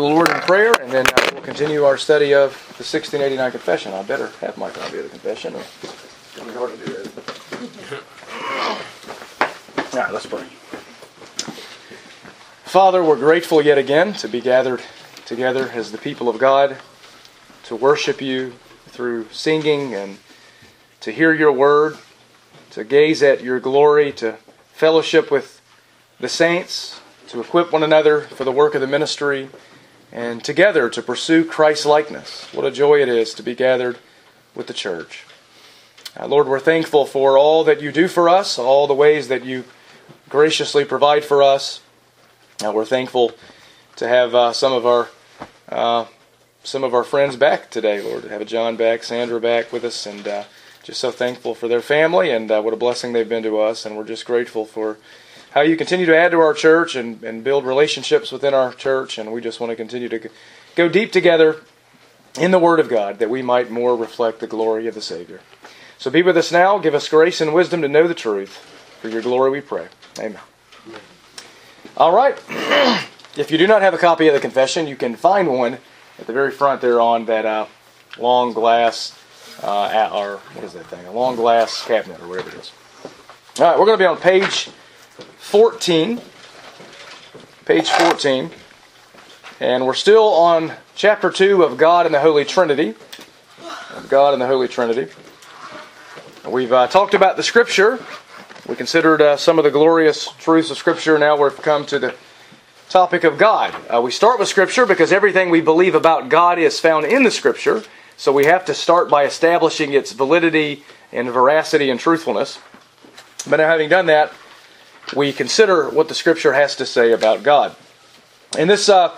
the Lord in prayer, and then uh, we'll continue our study of the 1689 Confession. I better have my copy of the Confession. Or. All right, let's pray. Father, we're grateful yet again to be gathered together as the people of God, to worship you through singing and to hear your word, to gaze at your glory, to fellowship with the saints, to equip one another for the work of the ministry, and together to pursue Christ likeness. What a joy it is to be gathered with the church. Uh, Lord, we're thankful for all that you do for us, all the ways that you graciously provide for us. Uh, we're thankful to have uh, some of our uh, some of our friends back today, Lord. To have John back, Sandra back with us, and uh, just so thankful for their family and uh, what a blessing they've been to us. And we're just grateful for how you continue to add to our church and, and build relationships within our church. And we just want to continue to go deep together in the Word of God that we might more reflect the glory of the Savior. So be with us now. Give us grace and wisdom to know the truth. For your glory we pray. Amen. All right. if you do not have a copy of the confession, you can find one at the very front there on that uh, long glass, uh, or what is that thing? A long glass cabinet or whatever it is. All right, we're going to be on page 14. Page 14. And we're still on chapter 2 of God and the Holy Trinity. Of God and the Holy Trinity. We've uh, talked about the Scripture. We considered uh, some of the glorious truths of Scripture. Now we've come to the topic of God. Uh, we start with Scripture because everything we believe about God is found in the Scripture. So we have to start by establishing its validity and veracity and truthfulness. But now, having done that, we consider what the Scripture has to say about God. And this uh,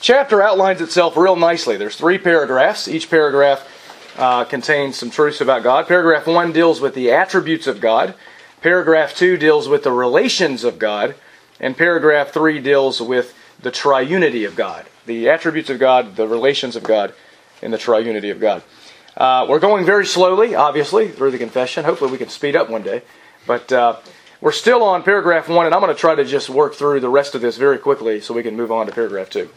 chapter outlines itself real nicely. There's three paragraphs. Each paragraph uh, contains some truths about God. Paragraph 1 deals with the attributes of God. Paragraph 2 deals with the relations of God. And paragraph 3 deals with the triunity of God. The attributes of God, the relations of God, and the triunity of God. Uh, we're going very slowly, obviously, through the confession. Hopefully, we can speed up one day. But uh, we're still on paragraph one, and I'm going to try to just work through the rest of this very quickly so we can move on to paragraph two.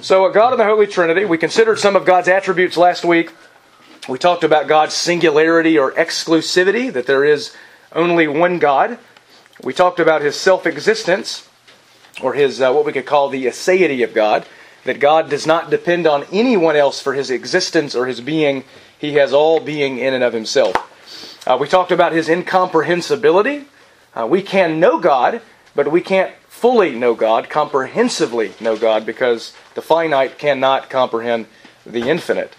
So, uh, God in the Holy Trinity, we considered some of God's attributes last week. We talked about God's singularity or exclusivity, that there is only one God. We talked about his self existence, or his uh, what we could call the aseity of God, that God does not depend on anyone else for his existence or his being. He has all being in and of himself. Uh, we talked about his incomprehensibility, uh, we can know God, but we can't fully know God, comprehensively know God, because the finite cannot comprehend the infinite.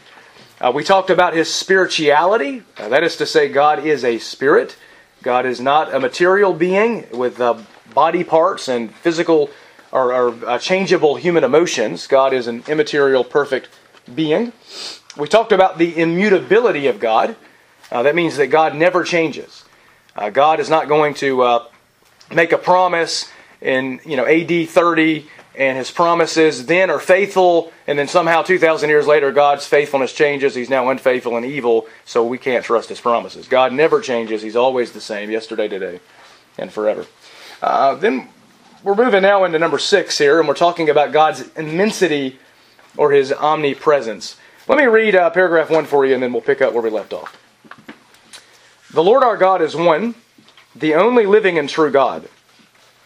Uh, we talked about his spirituality. Uh, that is to say, God is a spirit. God is not a material being with uh, body parts and physical or, or uh, changeable human emotions. God is an immaterial, perfect being. We talked about the immutability of God. Uh, that means that God never changes. Uh, God is not going to uh, make a promise in you know AD 30 and his promises then are faithful, and then somehow 2,000 years later, God's faithfulness changes. He's now unfaithful and evil, so we can't trust his promises. God never changes. He's always the same, yesterday, today, and forever. Uh, then we're moving now into number six here, and we're talking about God's immensity or his omnipresence. Let me read uh, paragraph one for you, and then we'll pick up where we left off. The Lord our God is one, the only living and true God.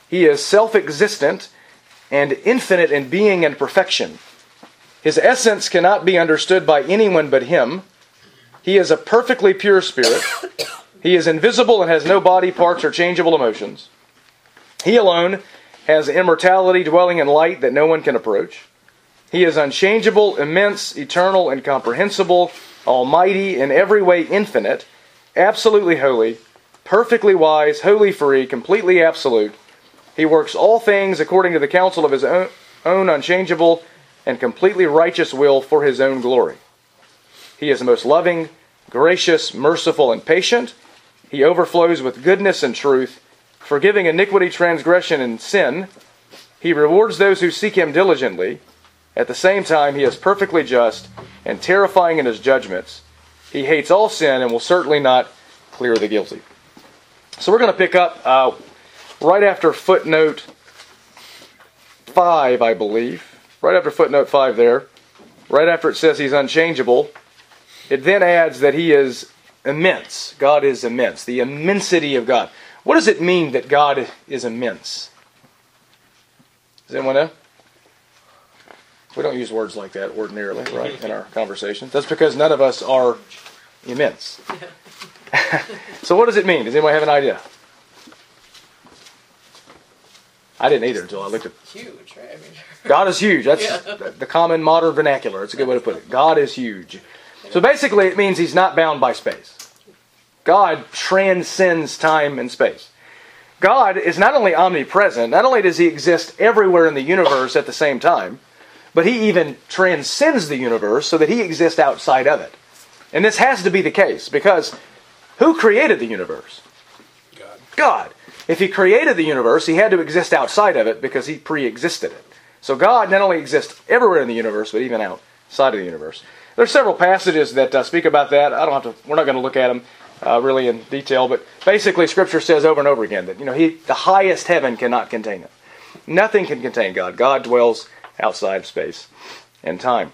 He is self existent and infinite in being and perfection. His essence cannot be understood by anyone but Him. He is a perfectly pure spirit. He is invisible and has no body parts or changeable emotions. He alone has immortality dwelling in light that no one can approach. He is unchangeable, immense, eternal, incomprehensible, almighty, in every way infinite absolutely holy, perfectly wise, wholly free, completely absolute. He works all things according to the counsel of his own, own unchangeable and completely righteous will for his own glory. He is most loving, gracious, merciful, and patient. He overflows with goodness and truth, forgiving iniquity, transgression, and sin. He rewards those who seek him diligently. At the same time, he is perfectly just and terrifying in his judgments. He hates all sin and will certainly not clear the guilty. So we're going to pick up uh, right after footnote 5, I believe. Right after footnote 5 there, right after it says he's unchangeable, it then adds that he is immense. God is immense. The immensity of God. What does it mean that God is immense? Does anyone know? We don't use words like that ordinarily, right, in our conversations. That's because none of us are immense. so, what does it mean? Does anyone have an idea? I didn't either until I looked at. Huge, right? I mean, God is huge. That's Yeah. the- the common modern vernacular. It's a good way to put it. God is huge. So basically, it means He's not bound by space. God transcends time and space. God is not only omnipresent, not only does He exist everywhere in the universe at the same time, but He even transcends the universe so that He exists outside of it. And this has to be the case because who created the universe? God. God. If he created the universe, he had to exist outside of it because he pre existed it. So God not only exists everywhere in the universe, but even outside of the universe. There are several passages that uh, speak about that. I don't have to, we're not going to look at them uh, really in detail, but basically Scripture says over and over again that, you know, he, the highest heaven cannot contain him. Nothing can contain God. God dwells outside space and time.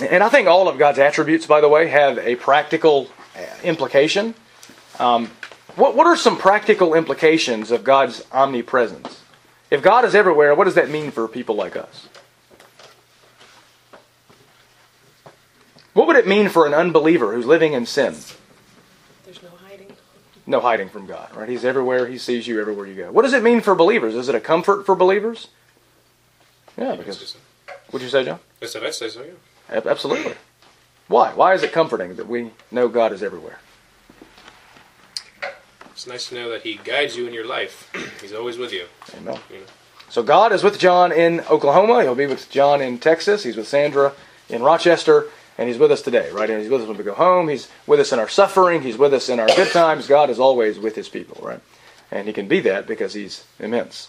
And I think all of God's attributes, by the way, have a practical uh, implication. Um, what, what are some practical implications of God's omnipresence? If God is everywhere, what does that mean for people like us? What would it mean for an unbeliever who's living in sin? there's no hiding. No hiding from God, right? He's everywhere. He sees you everywhere you go. What does it mean for believers? Is it a comfort for believers? Yeah, because. Would you say, John? I said I'd say so, yeah. Ab- Absolutely. Why? Why is it comforting that we know God is everywhere? It's nice to know that He guides you in your life. He's always with you. Amen. You know. So God is with John in Oklahoma. He'll be with John in Texas. He's with Sandra in Rochester. And he's with us today, right? And he's with us when we go home. He's with us in our suffering. He's with us in our good times. God is always with his people, right? And he can be that because he's immense.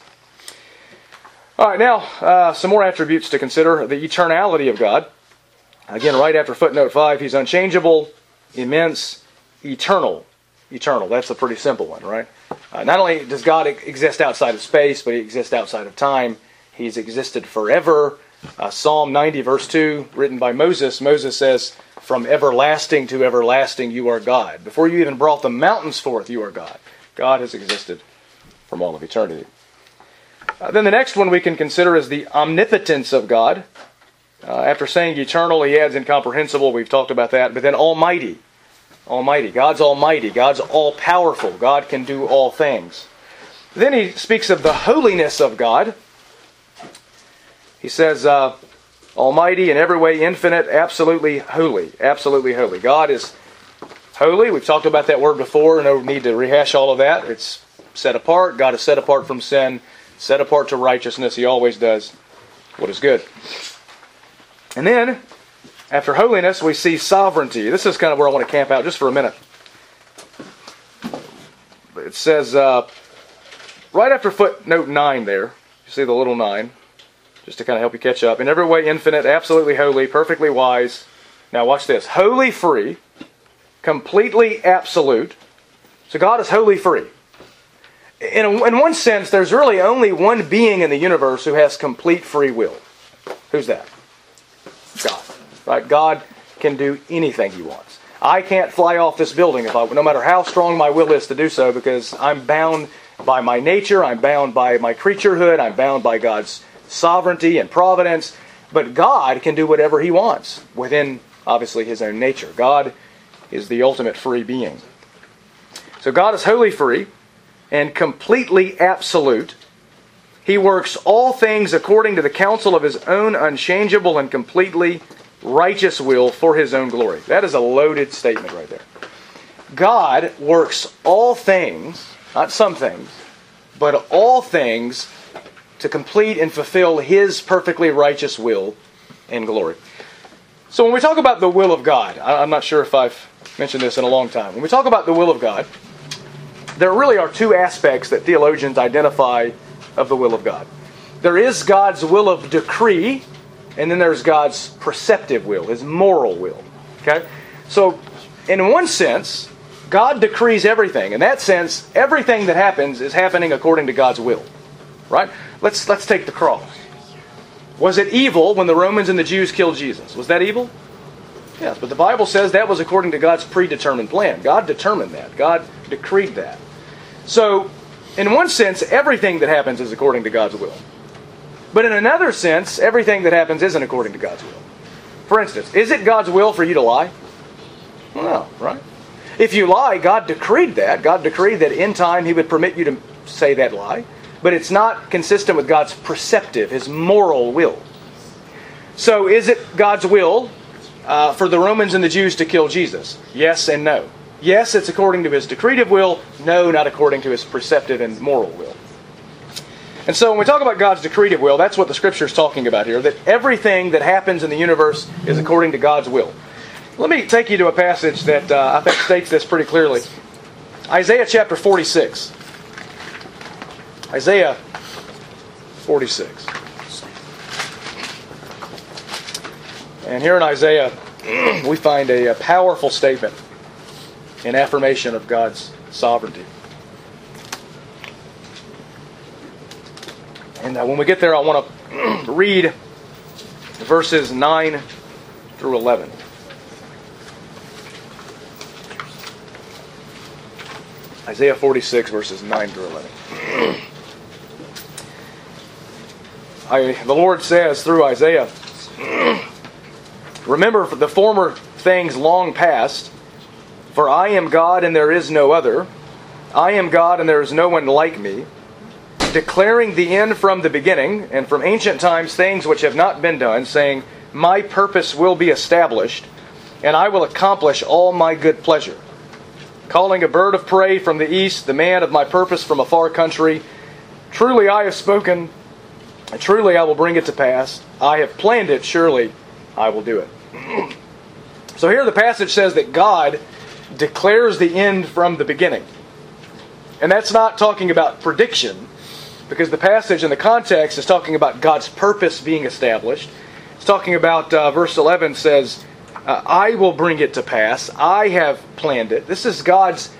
All right, now uh, some more attributes to consider the eternality of God. Again, right after footnote 5, he's unchangeable, immense, eternal. Eternal. That's a pretty simple one, right? Uh, not only does God exist outside of space, but he exists outside of time. He's existed forever. Uh, Psalm 90, verse 2, written by Moses, Moses says, From everlasting to everlasting you are God. Before you even brought the mountains forth, you are God. God has existed from all of eternity. Uh, then the next one we can consider is the omnipotence of God. Uh, after saying eternal, he adds incomprehensible. We've talked about that. But then almighty. Almighty. God's almighty. God's all powerful. God can do all things. Then he speaks of the holiness of God. He says, uh, Almighty in every way, infinite, absolutely holy. Absolutely holy. God is holy. We've talked about that word before. No need to rehash all of that. It's set apart. God is set apart from sin, set apart to righteousness. He always does what is good. And then, after holiness, we see sovereignty. This is kind of where I want to camp out just for a minute. It says, uh, right after footnote 9 there, you see the little 9, just to kind of help you catch up. In every way, infinite, absolutely holy, perfectly wise. Now, watch this wholly free, completely absolute. So, God is wholly free. In, a, in one sense, there's really only one being in the universe who has complete free will. Who's that? God. Right? God can do anything He wants. I can't fly off this building if I, no matter how strong my will is to do so, because I'm bound by my nature, I'm bound by my creaturehood, I'm bound by God's sovereignty and providence. But God can do whatever He wants within, obviously, His own nature. God is the ultimate free being. So God is wholly free and completely absolute. He works all things according to the counsel of his own unchangeable and completely righteous will for his own glory. That is a loaded statement right there. God works all things, not some things, but all things to complete and fulfill his perfectly righteous will and glory. So when we talk about the will of God, I'm not sure if I've mentioned this in a long time. When we talk about the will of God, there really are two aspects that theologians identify of the will of God. There is God's will of decree, and then there's God's preceptive will, his moral will. Okay? So, in one sense, God decrees everything. In that sense, everything that happens is happening according to God's will. Right? Let's let's take the cross. Was it evil when the Romans and the Jews killed Jesus? Was that evil? Yes, but the Bible says that was according to God's predetermined plan. God determined that. God decreed that. So, in one sense, everything that happens is according to God's will. But in another sense, everything that happens isn't according to God's will. For instance, is it God's will for you to lie? No, right? If you lie, God decreed that. God decreed that in time He would permit you to say that lie. But it's not consistent with God's preceptive, His moral will. So is it God's will uh, for the Romans and the Jews to kill Jesus? Yes and no. Yes, it's according to His decretive will. No, not according to His preceptive and moral will. And so when we talk about God's decretive will, that's what the scripture is talking about here, that everything that happens in the universe is according to God's will. Let me take you to a passage that uh, I think states this pretty clearly. Isaiah chapter 46. Isaiah 46. And here in Isaiah, we find a, a powerful statement in affirmation of God's sovereignty. And uh, when we get there, I want to read verses 9 through 11. Isaiah 46, verses 9 through 11. I, the Lord says through Isaiah, Remember the former things long past, for I am God and there is no other. I am God and there is no one like me declaring the end from the beginning, and from ancient times things which have not been done, saying, My purpose will be established, and I will accomplish all my good pleasure. Calling a bird of prey from the east, the man of my purpose from a far country. Truly I have spoken, truly I will bring it to pass. I have planned it, surely I will do it. so here the passage says that God declares the end from the beginning. And that's not talking about prediction because the passage in the context is talking about God's purpose being established. It's talking about uh, verse 11 says, uh, I will bring it to pass. I have planned it. This is God's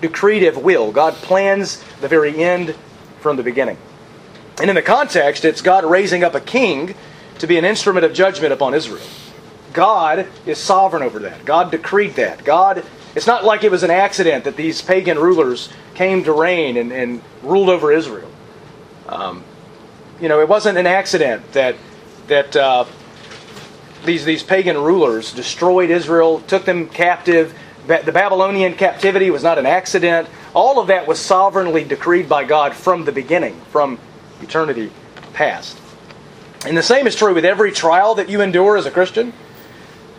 decretive will. God plans the very end from the beginning. And in the context, it's God raising up a king to be an instrument of judgment upon Israel. God is sovereign over that. God decreed that. God, it's not like it was an accident that these pagan rulers came to reign and, and ruled over Israel. Um, you know, it wasn't an accident that that uh, these these pagan rulers destroyed Israel, took them captive. The Babylonian captivity was not an accident. All of that was sovereignly decreed by God from the beginning, from eternity past. And the same is true with every trial that you endure as a Christian.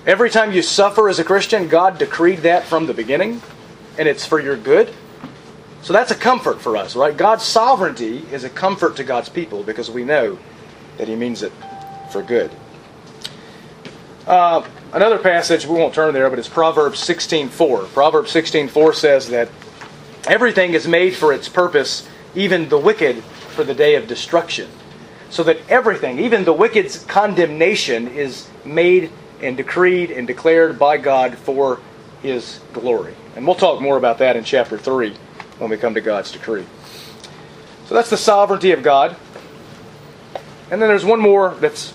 Every time you suffer as a Christian, God decreed that from the beginning, and it's for your good. So that's a comfort for us, right? God's sovereignty is a comfort to God's people because we know that He means it for good. Uh, another passage we won't turn there, but it's Proverbs 16:4. Proverbs 16:4 says that everything is made for its purpose, even the wicked for the day of destruction. So that everything, even the wicked's condemnation, is made and decreed and declared by God for His glory. And we'll talk more about that in chapter 3 when we come to God's decree. So that's the sovereignty of God. And then there's one more that's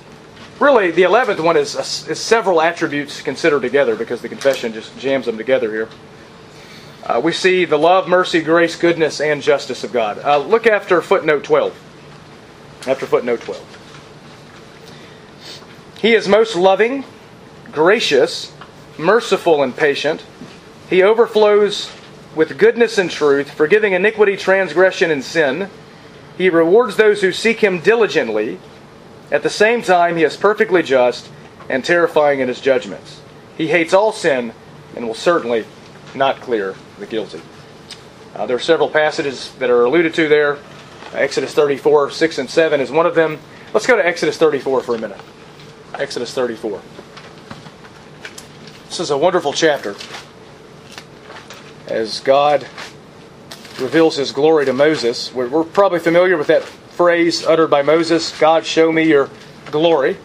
really the 11th one is, is several attributes considered together because the confession just jams them together here. Uh, we see the love, mercy, grace, goodness, and justice of God. Uh, look after footnote 12. After footnote 12. He is most loving, gracious, merciful, and patient. He overflows with goodness and truth, forgiving iniquity, transgression, and sin. He rewards those who seek him diligently. At the same time, he is perfectly just and terrifying in his judgments. He hates all sin and will certainly not clear the guilty. Uh, there are several passages that are alluded to there. Exodus 34, 6 and 7 is one of them. Let's go to Exodus 34 for a minute. Exodus 34. This is a wonderful chapter as God reveals his glory to Moses. We're, we're, probably familiar with that phrase uttered by Moses God, show me your glory.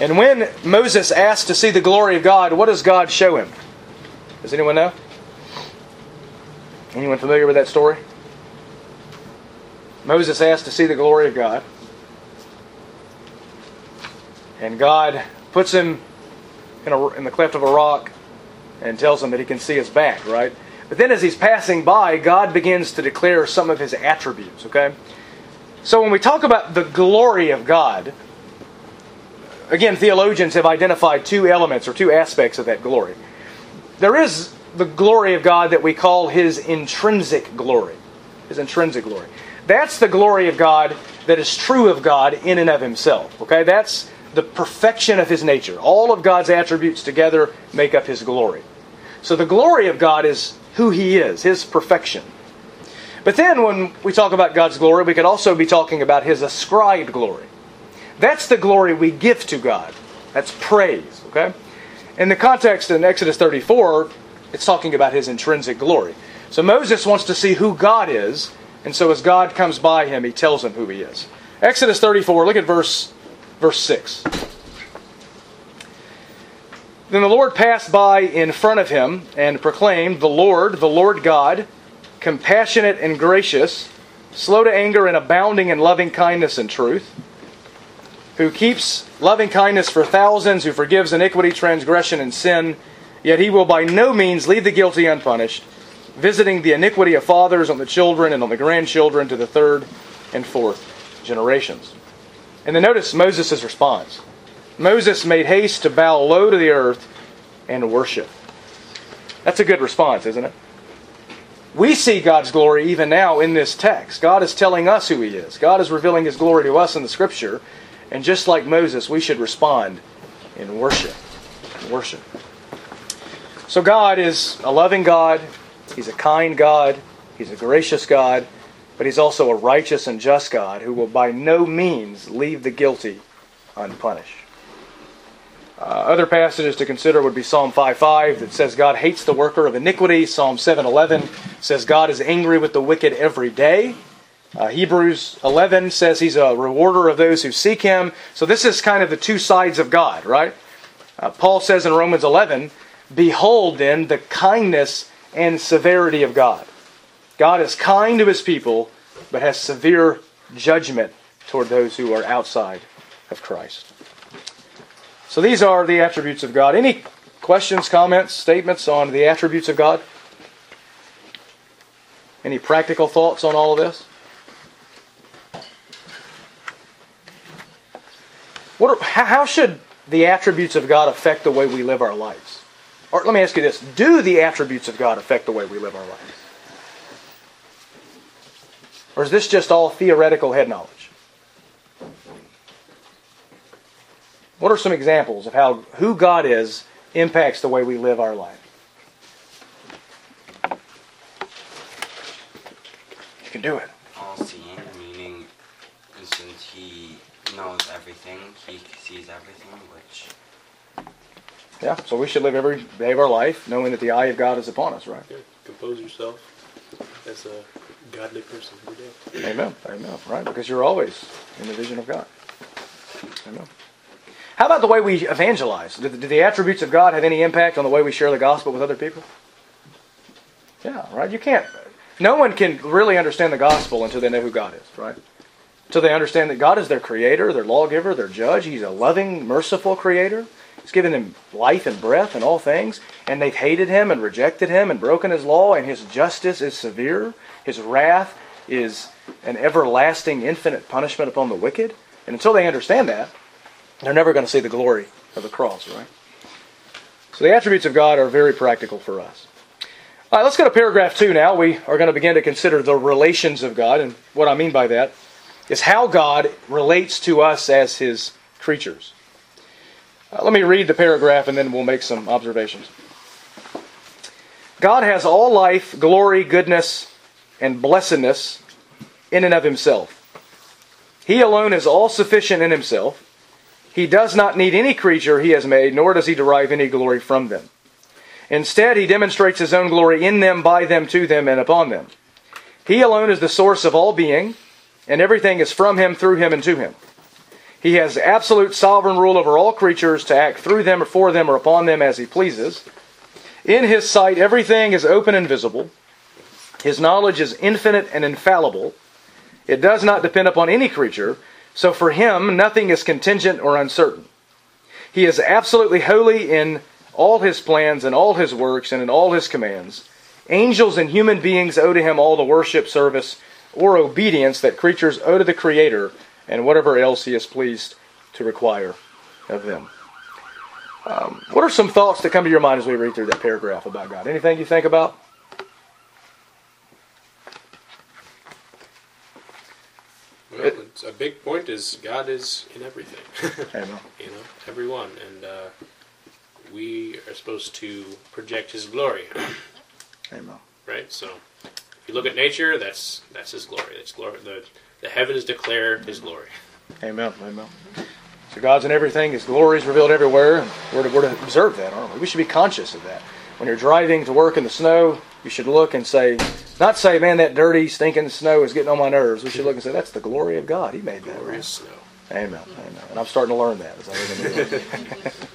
And when Moses asked to see the glory of God, what does God show him? Does anyone know? Anyone familiar with that story? Moses asked to see the glory of God. And God puts him in, a, in the cleft of a rock and tells him that he can see his back, right? But then as he's passing by, God begins to declare some of his attributes, okay? So when we talk about the glory of God, again, theologians have identified two elements or two aspects of that glory. There is the glory of God that we call his intrinsic glory. His intrinsic glory. That's the glory of God that is true of God in and of himself. Okay? That's the perfection of his nature. All of God's attributes together make up his glory. So the glory of God is who he is, his perfection. But then when we talk about God's glory, we could also be talking about his ascribed glory. That's the glory we give to God. That's praise, okay? In the context in Exodus 34, it's talking about his intrinsic glory. So Moses wants to see who God is, and so as God comes by him, he tells him who he is. Exodus 34, look at verse verse 6. Then the Lord passed by in front of him and proclaimed, The Lord, the Lord God, compassionate and gracious, slow to anger and abounding in loving kindness and truth, who keeps loving kindness for thousands, who forgives iniquity, transgression, and sin, yet he will by no means leave the guilty unpunished, visiting the iniquity of fathers on the children and on the grandchildren to the third and fourth generations. And then notice Moses' response. Moses made haste to bow low to the earth and worship. That's a good response, isn't it? We see God's glory even now in this text. God is telling us who He is. God is revealing His glory to us in the Scripture. And just like Moses, we should respond in worship. Worship. So God is a loving God. He's a kind God. He's a gracious God. But He's also a righteous and just God who will by no means leave the guilty unpunished. Uh, other passages to consider would be Psalm 5.5 that says God hates the worker of iniquity. Psalm 7.11 says God is angry with the wicked every day. Uh, Hebrews 11 says he's a rewarder of those who seek him. So this is kind of the two sides of God, right? Uh, Paul says in Romans 11, Behold then the kindness and severity of God. God is kind to his people, but has severe judgment toward those who are outside of Christ. So these are the attributes of God. Any questions, comments, statements on the attributes of God? Any practical thoughts on all of this? What are, how should the attributes of God affect the way we live our lives? Or let me ask you this Do the attributes of God affect the way we live our lives? Or is this just all theoretical head knowledge? What are some examples of how who God is impacts the way we live our life? You can do it. all seeing, meaning since he knows everything, he sees everything, which Yeah, so we should live every day of our life knowing that the eye of God is upon us, right? Yeah, compose yourself as a godly person every day. Amen. Amen. Right? Because you're always in the vision of God. Amen. How about the way we evangelize? Do the, attributes of God have any impact on the way we share the gospel with other people? Yeah, right? You can't. No one can really understand the gospel until they know who God is, right? Until they understand that God is their creator, their lawgiver, their judge. He's a loving, merciful creator. He's given them life and breath and all things. And they've hated him and rejected him and broken his law, and his justice is severe. His wrath is an everlasting, infinite punishment upon the wicked. And until they understand that, they're never going to see the glory of the cross, right? So the attributes of God are very practical for us. All right, let's go to paragraph two now. We are going to begin to consider the relations of God. And what I mean by that is how God relates to us as his creatures. Uh, let me read the paragraph and then we'll make some observations. God has all life, glory, goodness, and blessedness in and of himself. He alone is all sufficient in himself. He does not need any creature he has made, nor does he derive any glory from them. Instead, he demonstrates his own glory in them, by them, to them, and upon them. He alone is the source of all being, and everything is from him, through him, and to him. He has absolute sovereign rule over all creatures to act through them or for them or upon them as he pleases. In his sight, everything is open and visible. His knowledge is infinite and infallible. It does not depend upon any creature, so for him, nothing is contingent or uncertain. He is absolutely holy in all his plans and all his works and in all his commands. Angels and human beings owe to him all the worship, service, or obedience that creatures owe to the Creator and whatever else he is pleased to require of them. Um, what are some thoughts that come to your mind as we read through that paragraph about God? Anything you think about? Well, it's a big point is God is in everything. Amen. you know, everyone, and uh, we are supposed to project His glory, Amen. right? So, if you look at nature, that's that's His glory. It's glory. The the heavens declare His glory. Amen. Amen. So God's in everything. His glory is revealed everywhere. And we're to, we're to observe that, aren't we? We should be conscious of that. When you're driving to work in the snow, you should look and say, not say, man, that dirty, stinking snow is getting on my nerves. We should look and say, that's the glory of God. He made that. Glorious Right? snow. Amen. Amen. And I'm starting to learn that. As I live in.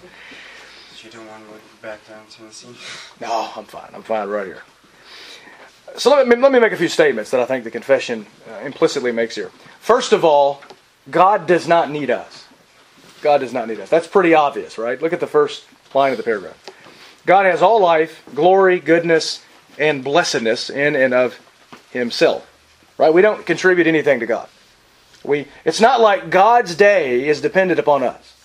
You don't want to go back down to the sea? No, I'm fine. I'm fine right here. So let me, let me make a few statements that I think the confession uh, implicitly makes here. First of all, God does not need us. God does not need us. That's pretty obvious, right? Look at the first line of the paragraph. God has all life, glory, goodness, and blessedness in and of Himself. Right? We don't contribute anything to God. We, it's not like God's day is dependent upon us.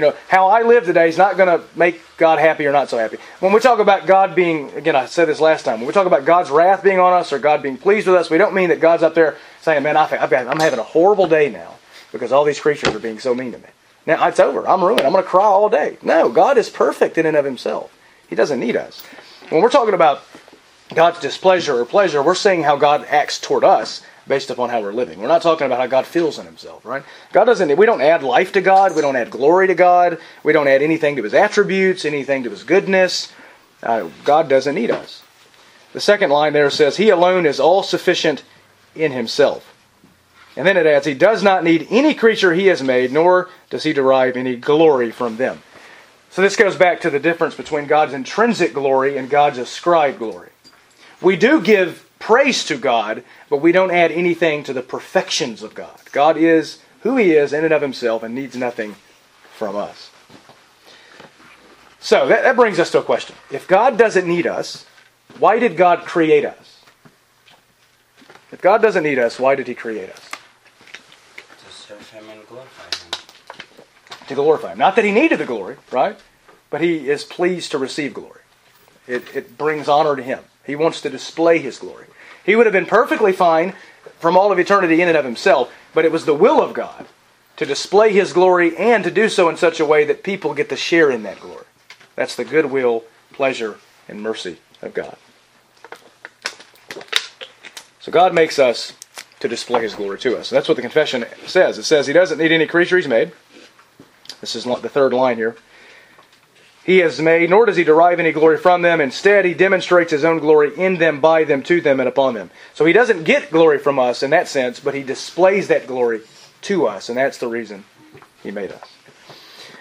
You know, how I live today is not going to make God happy or not so happy. When we talk about God being, again, I said this last time, when we talk about God's wrath being on us or God being pleased with us, we don't mean that God's up there saying, man, I've, I've I'm having a horrible day now because all these creatures are being so mean to me. Now, it's over. I'm ruined. I'm going to cry all day. No, God is perfect in and of himself. He doesn't need us. When we're talking about God's displeasure or pleasure, we're saying how God acts toward us based upon how we're living. We're not talking about how God feels in himself, right? God doesn't we don't add life to God, we don't add glory to God, we don't add anything to his attributes, anything to his goodness. Uh, God doesn't need us. The second line there says, He alone is all sufficient in himself. And then it adds, He does not need any creature He has made, nor does He derive any glory from them. So this goes back to the difference between God's intrinsic glory and God's ascribed glory. We do give praise to God, but we don't add anything to the perfections of God. God is who He is in and of Himself and needs nothing from us. So that, that brings us to a question. If God doesn't need us, why did God create us? If God doesn't need us, why did He create us? To serve him and glorify him. To glorify Him. Not that He needed the glory, right? But He is pleased to receive glory. It, it brings honor to Him. He wants to display His glory. He would have been perfectly fine from all of eternity in and of Himself, but it was the will of God to display His glory and to do so in such a way that people get to share in that glory. That's the goodwill, pleasure, and mercy of God. So God makes us to display His glory to us. And that's what the confession says. It says He doesn't need any creature He's made. This is the third line here. He has made, nor does he derive any glory from them. Instead, he demonstrates his own glory in them, by them, to them, and upon them. So he doesn't get glory from us in that sense, but he displays that glory to us, and that's the reason he made us.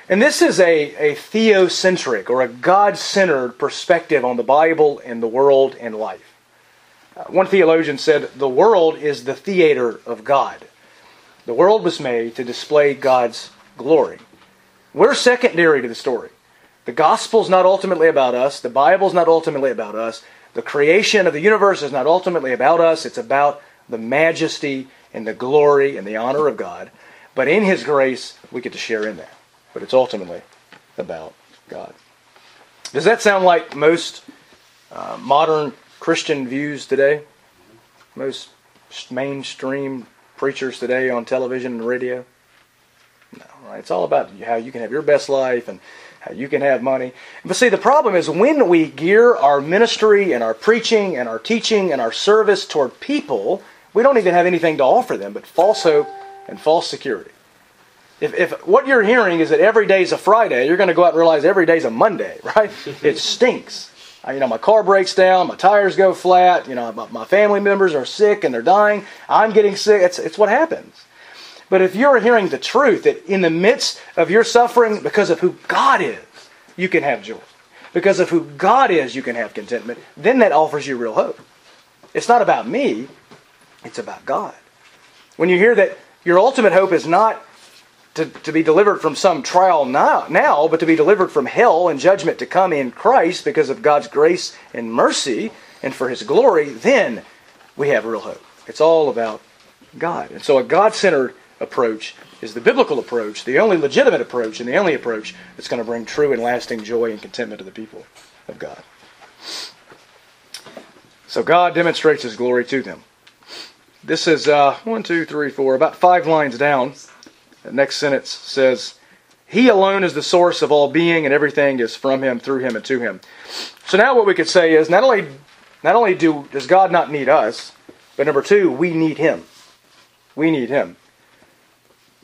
And this is a, a theocentric or a God centered perspective on the Bible and the world and life. Uh, one theologian said, The world is the theater of God. The world was made to display God's glory. We're secondary to the story. The gospel's not ultimately about us. The Bible's not ultimately about us. The creation of the universe is not ultimately about us. It's about the majesty and the glory and the honor of God. But in His grace, we get to share in that. But it's ultimately about God. Does that sound like most uh, modern Christian views today? Most mainstream preachers today on television and radio? No, right? It's all about how you can have your best life and you can have money. But see, the problem is when we gear our ministry and our preaching and our teaching and our service toward people, we don't even have anything to offer them but false hope and false security. If, if what you're hearing is that every day's a Friday, you're going to go out and realize every day's a Monday, right? it stinks. I, you know, my car breaks down, my tires go flat, you know, my, my family members are sick and they're dying, I'm getting sick. It's, it's what happens. But if you're hearing the truth that in the midst of your suffering, because of who God is, you can have joy. Because of who God is, you can have contentment. Then that offers you real hope. It's not about me, it's about God. When you hear that your ultimate hope is not to, to be delivered from some trial now, now, but to be delivered from hell and judgment to come in Christ because of God's grace and mercy and for His glory, then we have real hope. It's all about God. And so a God centered approach is the biblical approach, the only legitimate approach, and the only approach that's going to bring true and lasting joy and contentment to the people of God. So God demonstrates His glory to them. This is uh, one, two, three, four, about five lines down. The next sentence says, He alone is the source of all being, and everything is from Him, through Him, and to Him. So now what we could say is not only not only do does God not need us, but number two, we need Him. We need Him.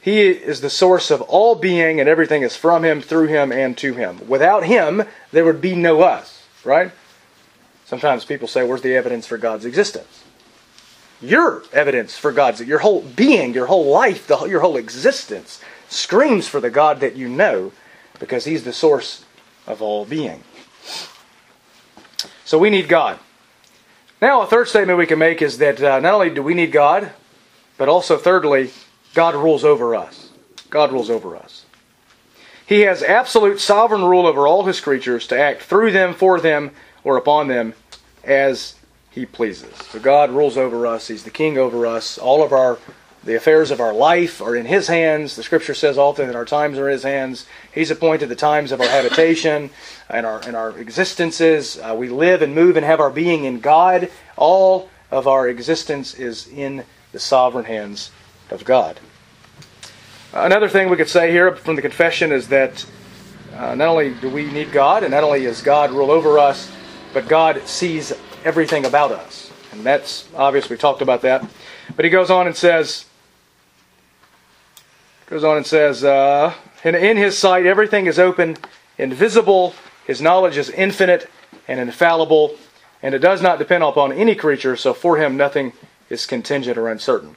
He is the source of all being, and everything is from Him, through Him, and to Him. Without Him, there would be no us, right? Sometimes people say, Where's the evidence for God's existence? Your evidence for God's, your whole being, your whole life, the, your whole existence screams for the God that you know because He's the source of all being. So we need God. Now, a third statement we can make is that uh, not only do we need God, but also, thirdly, God rules over us. God rules over us. He has absolute sovereign rule over all His creatures to act through them, for them, or upon them as He pleases. So God rules over us. He's the King over us. All of our the affairs of our life are in His hands. The Scripture says often that our times are in His hands. He's appointed the times of our habitation and our and our existences. Uh, we live and move and have our being in God. All of our existence is in the sovereign hands of God. Another thing we could say here from the confession is that uh, not only do we need God, and not only does God rule over us, but God sees everything about us. And that's obvious. We talked about that. But he goes on and says, goes on and says, uh, in, in his sight everything is open invisible. His knowledge is infinite and infallible, and it does not depend upon any creature, so for him nothing is contingent or uncertain.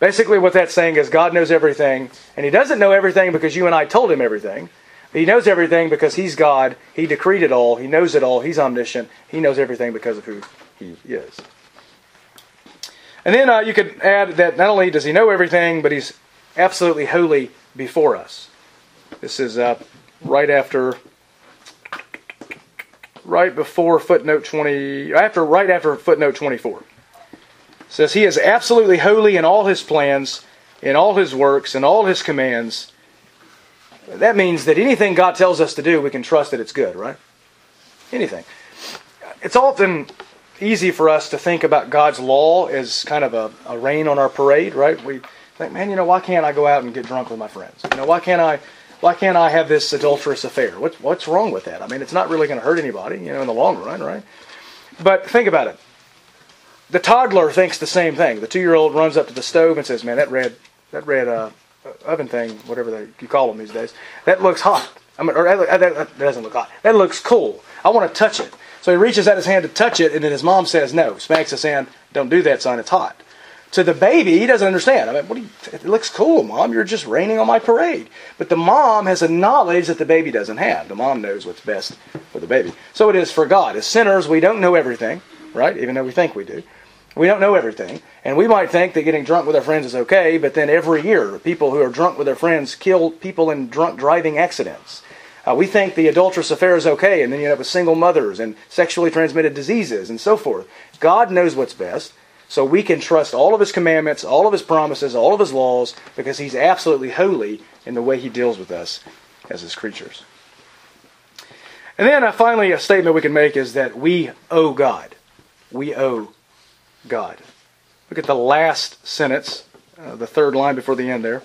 Basically, what that's saying is God knows everything, and He doesn't know everything because you and I told Him everything. He knows everything because He's God. He decreed it all. He knows it all. He's omniscient. He knows everything because of who He is. And then uh, you could add that not only does He know everything, but He's absolutely holy before us. This is uh, right after, right before footnote 20, after, right after footnote 24 says he is absolutely holy in all his plans, in all his works, in all his commands. That means that anything God tells us to do, we can trust that it's good, right? Anything. It's often easy for us to think about God's law as kind of a, a rain on our parade, right? We think, man, you know, why can't I go out and get drunk with my friends? You know, why can't I why can't I have this adulterous affair? What's what's wrong with that? I mean, it's not really going to hurt anybody, you know, in the long run, right? But think about it the toddler thinks the same thing. The two-year-old runs up to the stove and says, "Man, that red, that red uh, oven thing, whatever they, you call them these days, that looks hot. I mean, or that, that doesn't look hot. That looks cool. I want to touch it." So he reaches out his hand to touch it, and then his mom says, "No." Smacks his hand. Don't do that, son. It's hot. To the baby, he doesn't understand. I mean, what do you? It looks cool, mom. You're just raining on my parade. But the mom has a knowledge that the baby doesn't have. The mom knows what's best for the baby. So it is for God. As sinners, we don't know everything, right? Even though we think we do. We don't know everything. And we might think that getting drunk with our friends is okay, but then every year, people who are drunk with their friends kill people in drunk driving accidents. Uh, we think the adulterous affair is okay, and then you end up with single mothers and sexually transmitted diseases and so forth. God knows what's best, so we can trust all of His commandments, all of His promises, all of His laws, because He's absolutely holy in the way He deals with us as His creatures. And then uh, finally, a statement we can make is that we owe God. We owe God. Look at the last sentence, uh, the third line before the end there.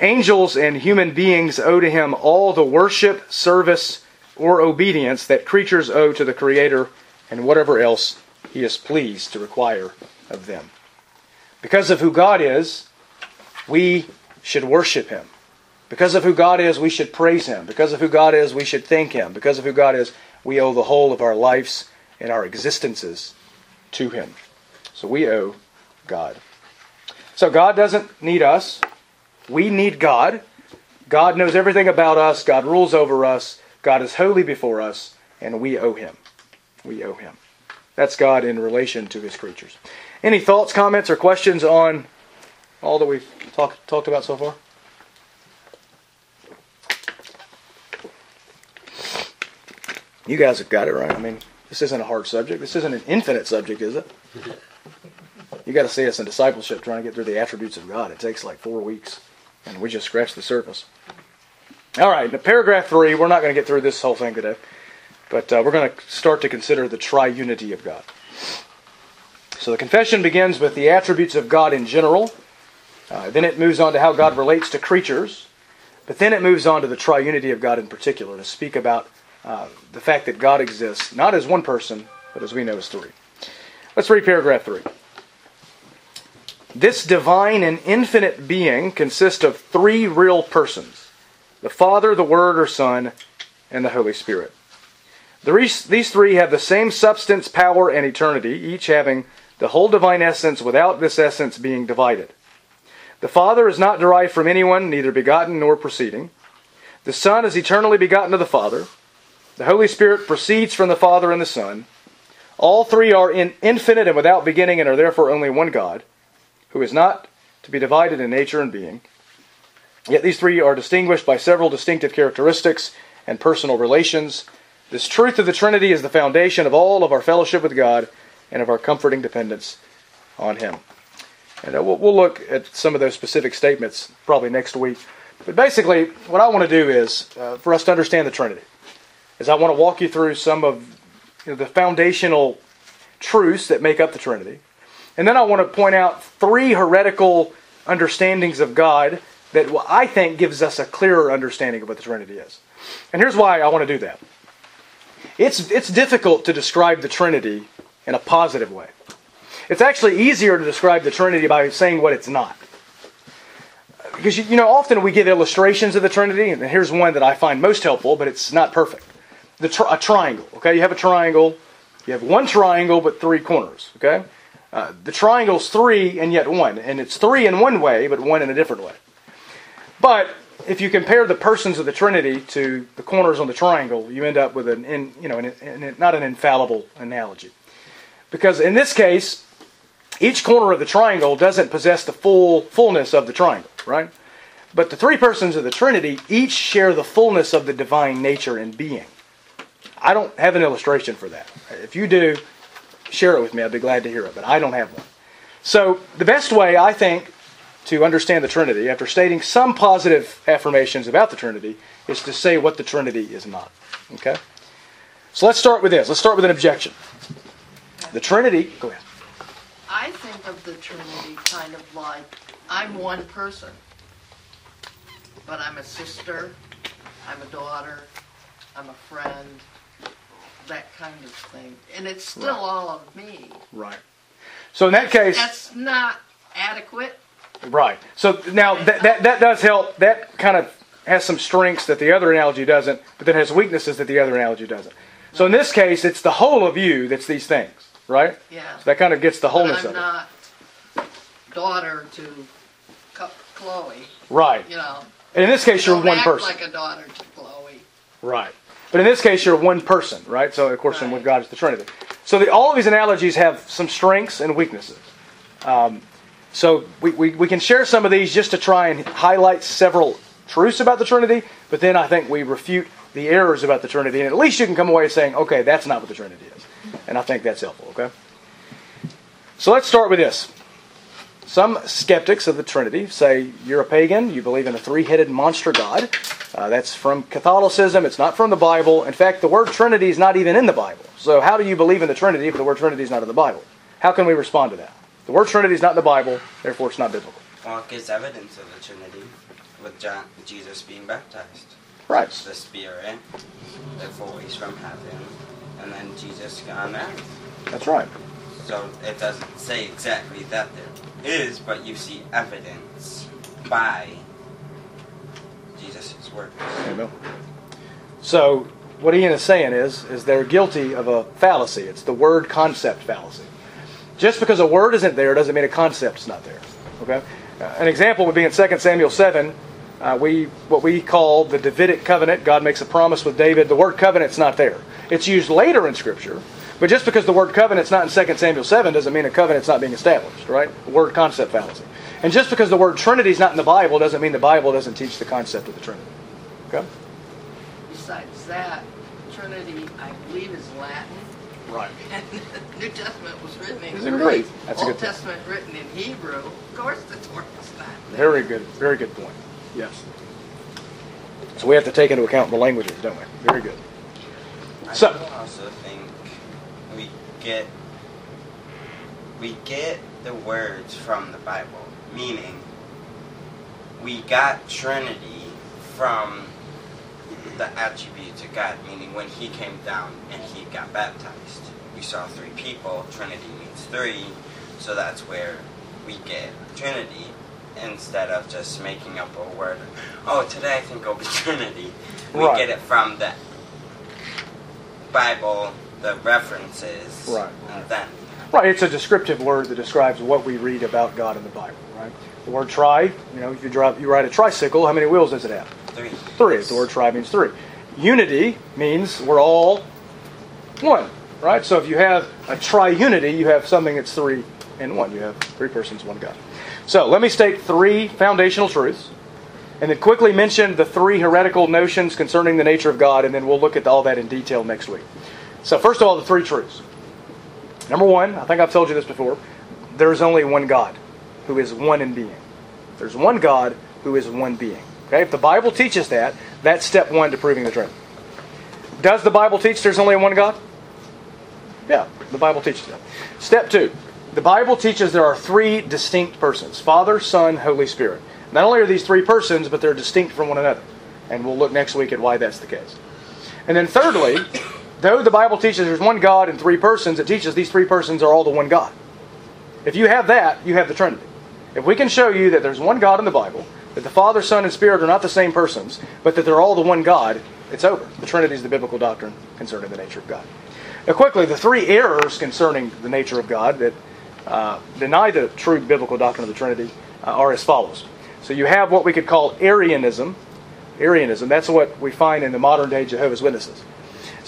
Angels and human beings owe to him all the worship, service, or obedience that creatures owe to the Creator and whatever else he is pleased to require of them. Because of who God is, we should worship him. Because of who God is, we should praise him. Because of who God is, we should thank him. Because of who God is, we owe the whole of our lives and our existences to Him. So we owe God. So God doesn't need us. We need God. God knows everything about us. God rules over us. God is holy before us, and we owe Him. We owe Him. That's God in relation to His creatures. Any thoughts, comments, or questions on all that we've talked talked about so far? You guys have got it right. I mean, this isn't a hard subject. This isn't an infinite subject, is it? You got to see us in discipleship trying to get through the attributes of God. It takes like four weeks, and we just scratch the surface. All right, now paragraph three. We're not going to get through this whole thing today, but uh, we're going to start to consider the triunity of God. So the confession begins with the attributes of God in general. Uh, then it moves on to how God relates to creatures. But then it moves on to the triunity of God in particular to speak about uh, the fact that God exists, not as one person, but as we know as three. Let's read paragraph three. This divine and infinite being consists of three real persons the Father, the Word or Son, and the Holy Spirit. These three have the same substance, power, and eternity, each having the whole divine essence without this essence being divided. The Father is not derived from anyone, neither begotten nor proceeding. The Son is eternally begotten of the Father. The Holy Spirit proceeds from the Father and the Son. All three are in infinite and without beginning and are therefore only one God, who is not to be divided in nature and being. Yet these three are distinguished by several distinctive characteristics and personal relations. This truth of the Trinity is the foundation of all of our fellowship with God and of our comforting dependence on Him. And uh, we'll, look at some of those specific statements probably next week. But basically, what I want to do is, uh, for us to understand the Trinity, is I want to walk you through some of you know, the foundational truths that make up the Trinity. And then I want to point out three heretical understandings of God that I think gives us a clearer understanding of what the Trinity is. And here's why I want to do that. It's, it's difficult to describe the Trinity in a positive way. It's actually easier to describe the Trinity by saying what it's not. Because, you know, often we give illustrations of the Trinity, and here's one that I find most helpful, but it's not perfect. The tri- a triangle, okay? You have a triangle, you have one triangle but three corners, okay? Uh, the triangle's three and yet one, and it's three in one way, but one in a different way. But if you compare the persons of the Trinity to the corners on the triangle, you end up with an, in, you know, an, an, not an infallible analogy. Because in this case, each corner of the triangle doesn't possess the full fullness of the triangle, right? But the three persons of the Trinity each share the fullness of the divine nature and being. I don't have an illustration for that. If you do, share it with me. I'd be glad to hear it, but I don't have one. So, the best way, I think, to understand the Trinity, after stating some positive affirmations about the Trinity, is to say what the Trinity is not. Okay? So let's start with this. Let's start with an objection. The Trinity, go ahead. I think of the Trinity kind of like I'm one person, but I'm a sister, I'm a daughter, I'm a friend, that kind of thing. And it's still Right. all of me. Right. So in that case, That's not adequate. right. So now that, that, that does help. That kind of has some strengths that the other analogy doesn't, but then has weaknesses that the other analogy doesn't. So in this case, it's the whole of you that's these things, right? Yeah. So that kind of gets the wholeness of it. not daughter to Chloe, Right. you know. And in this case, you're one person. like a daughter to Chloe. Right. But in this case, you're one person, right? So, of course, and with God, it's the Trinity. So, the, all of these analogies have some strengths and weaknesses. Um, so, we, we, we can share some of these just to try and highlight several truths about the Trinity, but then I think we refute the errors about the Trinity, and at least you can come away saying, okay, that's not what the Trinity is. And I think that's helpful, okay? So, let's start with this. Some skeptics of the Trinity say you're a pagan, you believe in a three headed monster God. Uh, that's from Catholicism, it's not from the Bible. In fact, the word Trinity is not even in the Bible. So, how do you believe in the Trinity if the word Trinity is not in the Bible? How can we respond to that? The word Trinity is not in the Bible, therefore it's not biblical. Well, it gives evidence of the Trinity with John, Jesus being baptized. Right. The Spirit, the voice from heaven, and then Jesus on earth. That's right. So it doesn't say exactly that there is, but you see evidence by Jesus' work. Amen. So, what Ian is saying is, is they're guilty of a fallacy. It's the word concept fallacy. Just because a word isn't there doesn't mean a concept's not there. Okay. Uh, an example would be in 2 Samuel 7. Uh, we what we call the Davidic covenant. God makes a promise with David. The word covenant's not there. It's used later in Scripture, but just because the word covenant's not in 2 Samuel 7 doesn't mean a covenant's not being established. Right? Word concept fallacy. And just because the word Trinity is not in the Bible doesn't mean the Bible doesn't teach the concept of the Trinity. Okay? Besides that, Trinity, I believe, is Latin. Right. And the New Testament was written in It's in Greek. Greek. That's a Old good thing. Testament written in Hebrew. Of course, the Torah is not. Very good. Very good point. Yes. So we have to take into account the languages, don't we? Very good. I So- do also think we get we get the words from the Bible, meaning we got Trinity from the attributes of God, meaning when He came down and He got baptized, we saw three people. Trinity means three, so that's where we get Trinity instead of just making up a word. Oh, today I think it'll be Trinity. We Right. get it from the Bible, the references, Right. and then Right, it's a descriptive word that describes what we read about God in the Bible, right? The word tri, you know, if you drive you ride a tricycle, how many wheels does it have? three. Three. The word tri means three. Unity means we're all one, right? So if you have a tri-unity, you have something that's three and one. You have three persons, one God. So let me state three foundational truths, and then quickly mention the three heretical notions concerning the nature of God, and then we'll look at all that in detail next week. So first of all, the three truths. Number one, I think I've told you this before. There is only one God, who is one in being. There's one God who is one being. Okay, if the Bible teaches that, that's step one to proving the Trinity. Does the Bible teach there's only one God? Yeah, the Bible teaches that. Step two, the Bible teaches there are three distinct persons Father, Son, Holy Spirit. Not only are these three persons, but they're distinct from one another. And we'll look next week at why that's the case. And then thirdly, though the Bible teaches there's one God and three persons, it teaches these three persons are all the one God. If you have that, you have the Trinity. If we can show you that there's one God in the Bible, that the Father, Son, and Spirit are not the same persons, but that they're all the one God, it's over. The Trinity is the biblical doctrine concerning the nature of God. Now, quickly, the three errors concerning the nature of God that uh, deny the true biblical doctrine of the Trinity uh, are as follows. So you have what we could call Arianism. Arianism, that's what we find in the modern day Jehovah's Witnesses.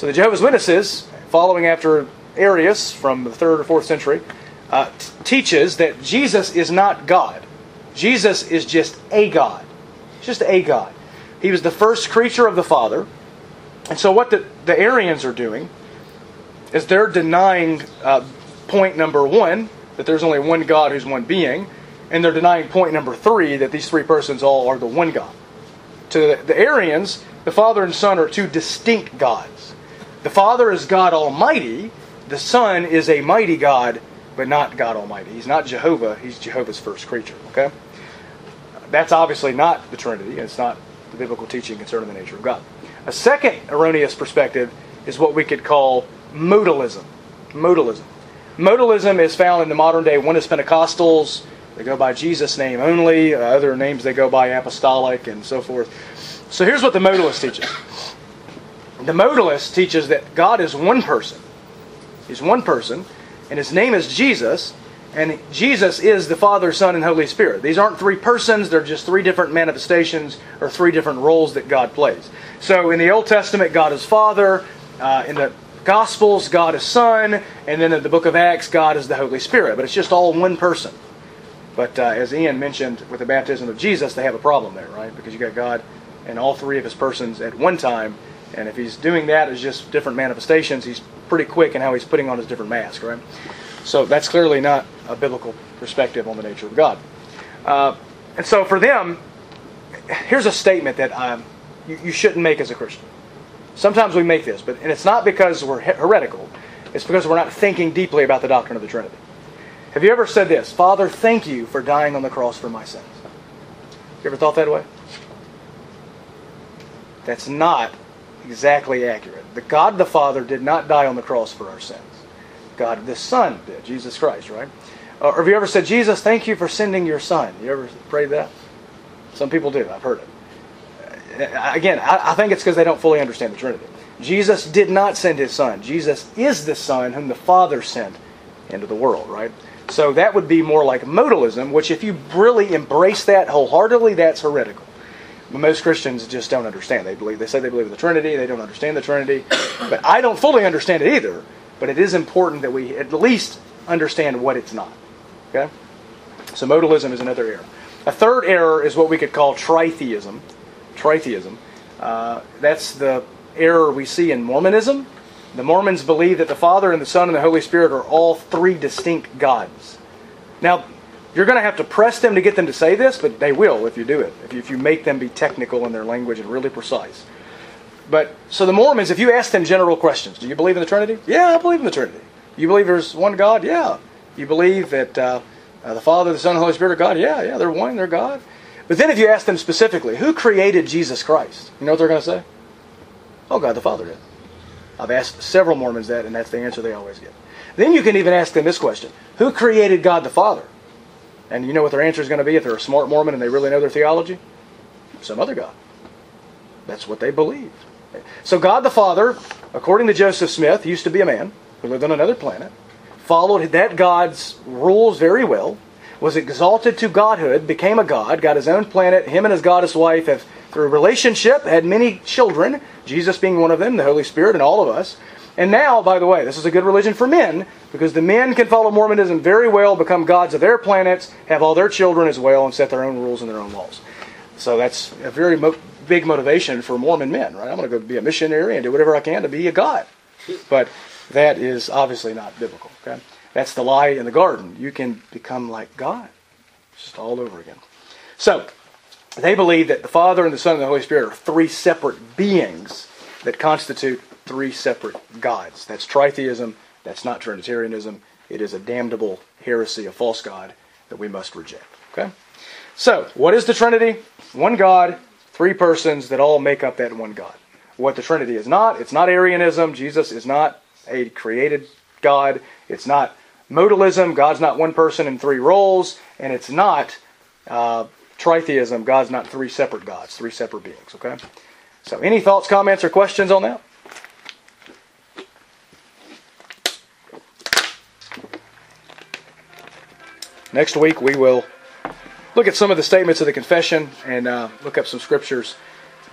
So the Jehovah's Witnesses, following after Arius from the third or fourth century, uh, t- teaches that Jesus is not God. Jesus is just a God. Just a God. He was the first creature of the Father. And so what the, the Arians are doing is they're denying uh, point number one, that there's only one God who's one being, and they're denying point number three, that these three persons all are the one God. To the, the Arians, the Father and Son are two distinct gods. The Father is God Almighty, the Son is a mighty God, but not God Almighty. He's not Jehovah, he's Jehovah's first creature. Okay? That's obviously not the Trinity, it's not the biblical teaching concerning the nature of God. A second erroneous perspective is what we could call modalism. Modalism. Modalism is found in the modern day Oneness Pentecostals. They go by Jesus' name only. Uh, other names they go by apostolic and so forth. So here's what the modalist teaches. The modalist teaches that God is one person. He's one person, and his name is Jesus, and Jesus is the Father, Son, and Holy Spirit. These aren't three persons, they're just three different manifestations or three different roles that God plays. So in the Old Testament, God is Father. Uh, in the Gospels, God is Son. And then in the book of Acts, God is the Holy Spirit. But it's just all one person. But uh, as Ian mentioned, with the baptism of Jesus, they have a problem there, right? Because you got God and all three of his persons at one time. And if he's doing that as just different manifestations, he's pretty quick in how he's putting on his different masks, right? So that's clearly not a biblical perspective on the nature of God. Uh, and so for them, here's a statement that um, you, you shouldn't make as a Christian. Sometimes we make this, but and it's not because we're heretical. It's because we're not thinking deeply about the doctrine of the Trinity. Have you ever said this? Father, thank you for dying on the cross for my sins. You ever thought that way? That's not exactly accurate. The God the Father did not die on the cross for our sins. God the Son did, Jesus Christ, right? Uh, or have you ever said, Jesus, thank you for sending your Son? You ever prayed that? Some people do. I've heard it. Uh, Again, I, I think it's because they don't fully understand the Trinity. Jesus did not send his Son. Jesus is the Son whom the Father sent into the world, right? So that would be more like modalism, which if you really embrace that wholeheartedly, that's heretical. But most Christians just don't understand. They believe they say they believe in the Trinity, they don't understand the Trinity. But I don't fully understand it either. But it is important that we at least understand what it's not. Okay? So modalism is another error. A third error is what we could call tritheism. Tritheism. Uh, that's the error we see in Mormonism. The Mormons believe that the Father and the Son and the Holy Spirit are all three distinct gods. Now, you're going to have to press them to get them to say this, but they will if you do it. If you, if you make them be technical in their language and really precise. But so the Mormons, if you ask them general questions, do you believe in the Trinity? Yeah, I believe in the Trinity. You believe there's one God? Yeah. You believe that uh, uh, the Father, the Son, and the Holy Spirit are God? Yeah, yeah, they're one, they're God. But then if you ask them specifically, who created Jesus Christ? You know what they're going to say? Oh, God the Father did. I've asked several Mormons that, and that's the answer they always get. Then you can even ask them this question Who created God the Father? And you know what their answer is going to be if they're a smart Mormon and they really know their theology? Some other God. That's what they believe. So God the Father, according to Joseph Smith, used to be a man who lived on another planet, followed that God's rules very well, was exalted to godhood, became a god, got his own planet. Him and his goddess wife have, through relationship, had many children, Jesus being one of them, the Holy Spirit, and all of us. And now, by the way, this is a good religion for men because the men can follow Mormonism very well, become gods of their planets, have all their children as well, and set their own rules and their own laws. So that's a very mo- big motivation for Mormon men, right? I'm going to go be a missionary and do whatever I can to be a god. But that is obviously not biblical. Okay, that's the lie in the garden. You can become like God, just all over again. So they believe that the Father and the Son and the Holy Spirit are three separate beings that constitute three separate gods. That's tritheism. That's not Trinitarianism. It is a damnable heresy, a false god that we must reject. Okay? So, what is the Trinity? One God, three persons that all make up that one God. What the Trinity is not, it's not Arianism. Jesus is not a created God. It's not modalism. God's not one person in three roles. And it's not uh, tritheism. God's not three separate gods, three separate beings. Okay? So, any thoughts, comments, or questions on that? Next week we will look at some of the statements of the confession and uh, look up some scriptures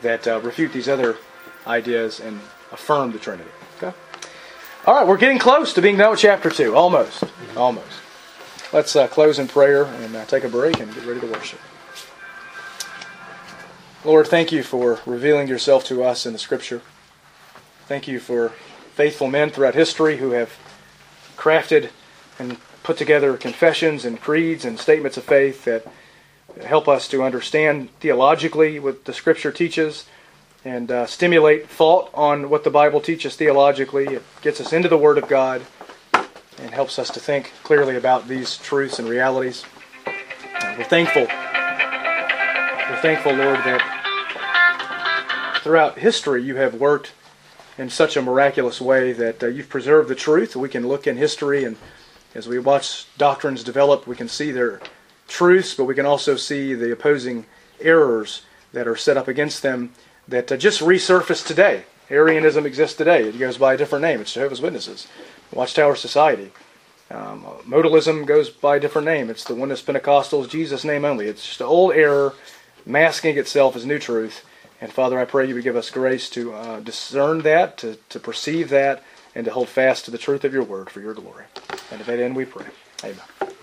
that uh, refute these other ideas and affirm the Trinity. Okay. All right, we're getting close to being done with chapter two. Almost, almost. Let's uh, close in prayer and uh, take a break and get ready to worship. Lord, thank you for revealing yourself to us in the Scripture. Thank you for faithful men throughout history who have crafted and put together confessions and creeds and statements of faith that help us to understand theologically what the Scripture teaches and uh, stimulate thought on what the Bible teaches theologically. It gets us into the Word of God and helps us to think clearly about these truths and realities. Uh, we're thankful. We're thankful, Lord, that throughout history you have worked in such a miraculous way that uh, you've preserved the truth. We can look in history and as we watch doctrines develop, we can see their truths, but we can also see the opposing errors that are set up against them that uh, just resurface today. Arianism exists today. It goes by a different name. It's Jehovah's Witnesses, Watchtower Society. Um, modalism goes by a different name. It's the Oneness Pentecostals, Jesus' name only. It's just an old error masking itself as new truth. And Father, I pray you would give us grace to uh, discern that, to, to perceive that, and to hold fast to the truth of your word for your glory. And to that end we pray. Amen.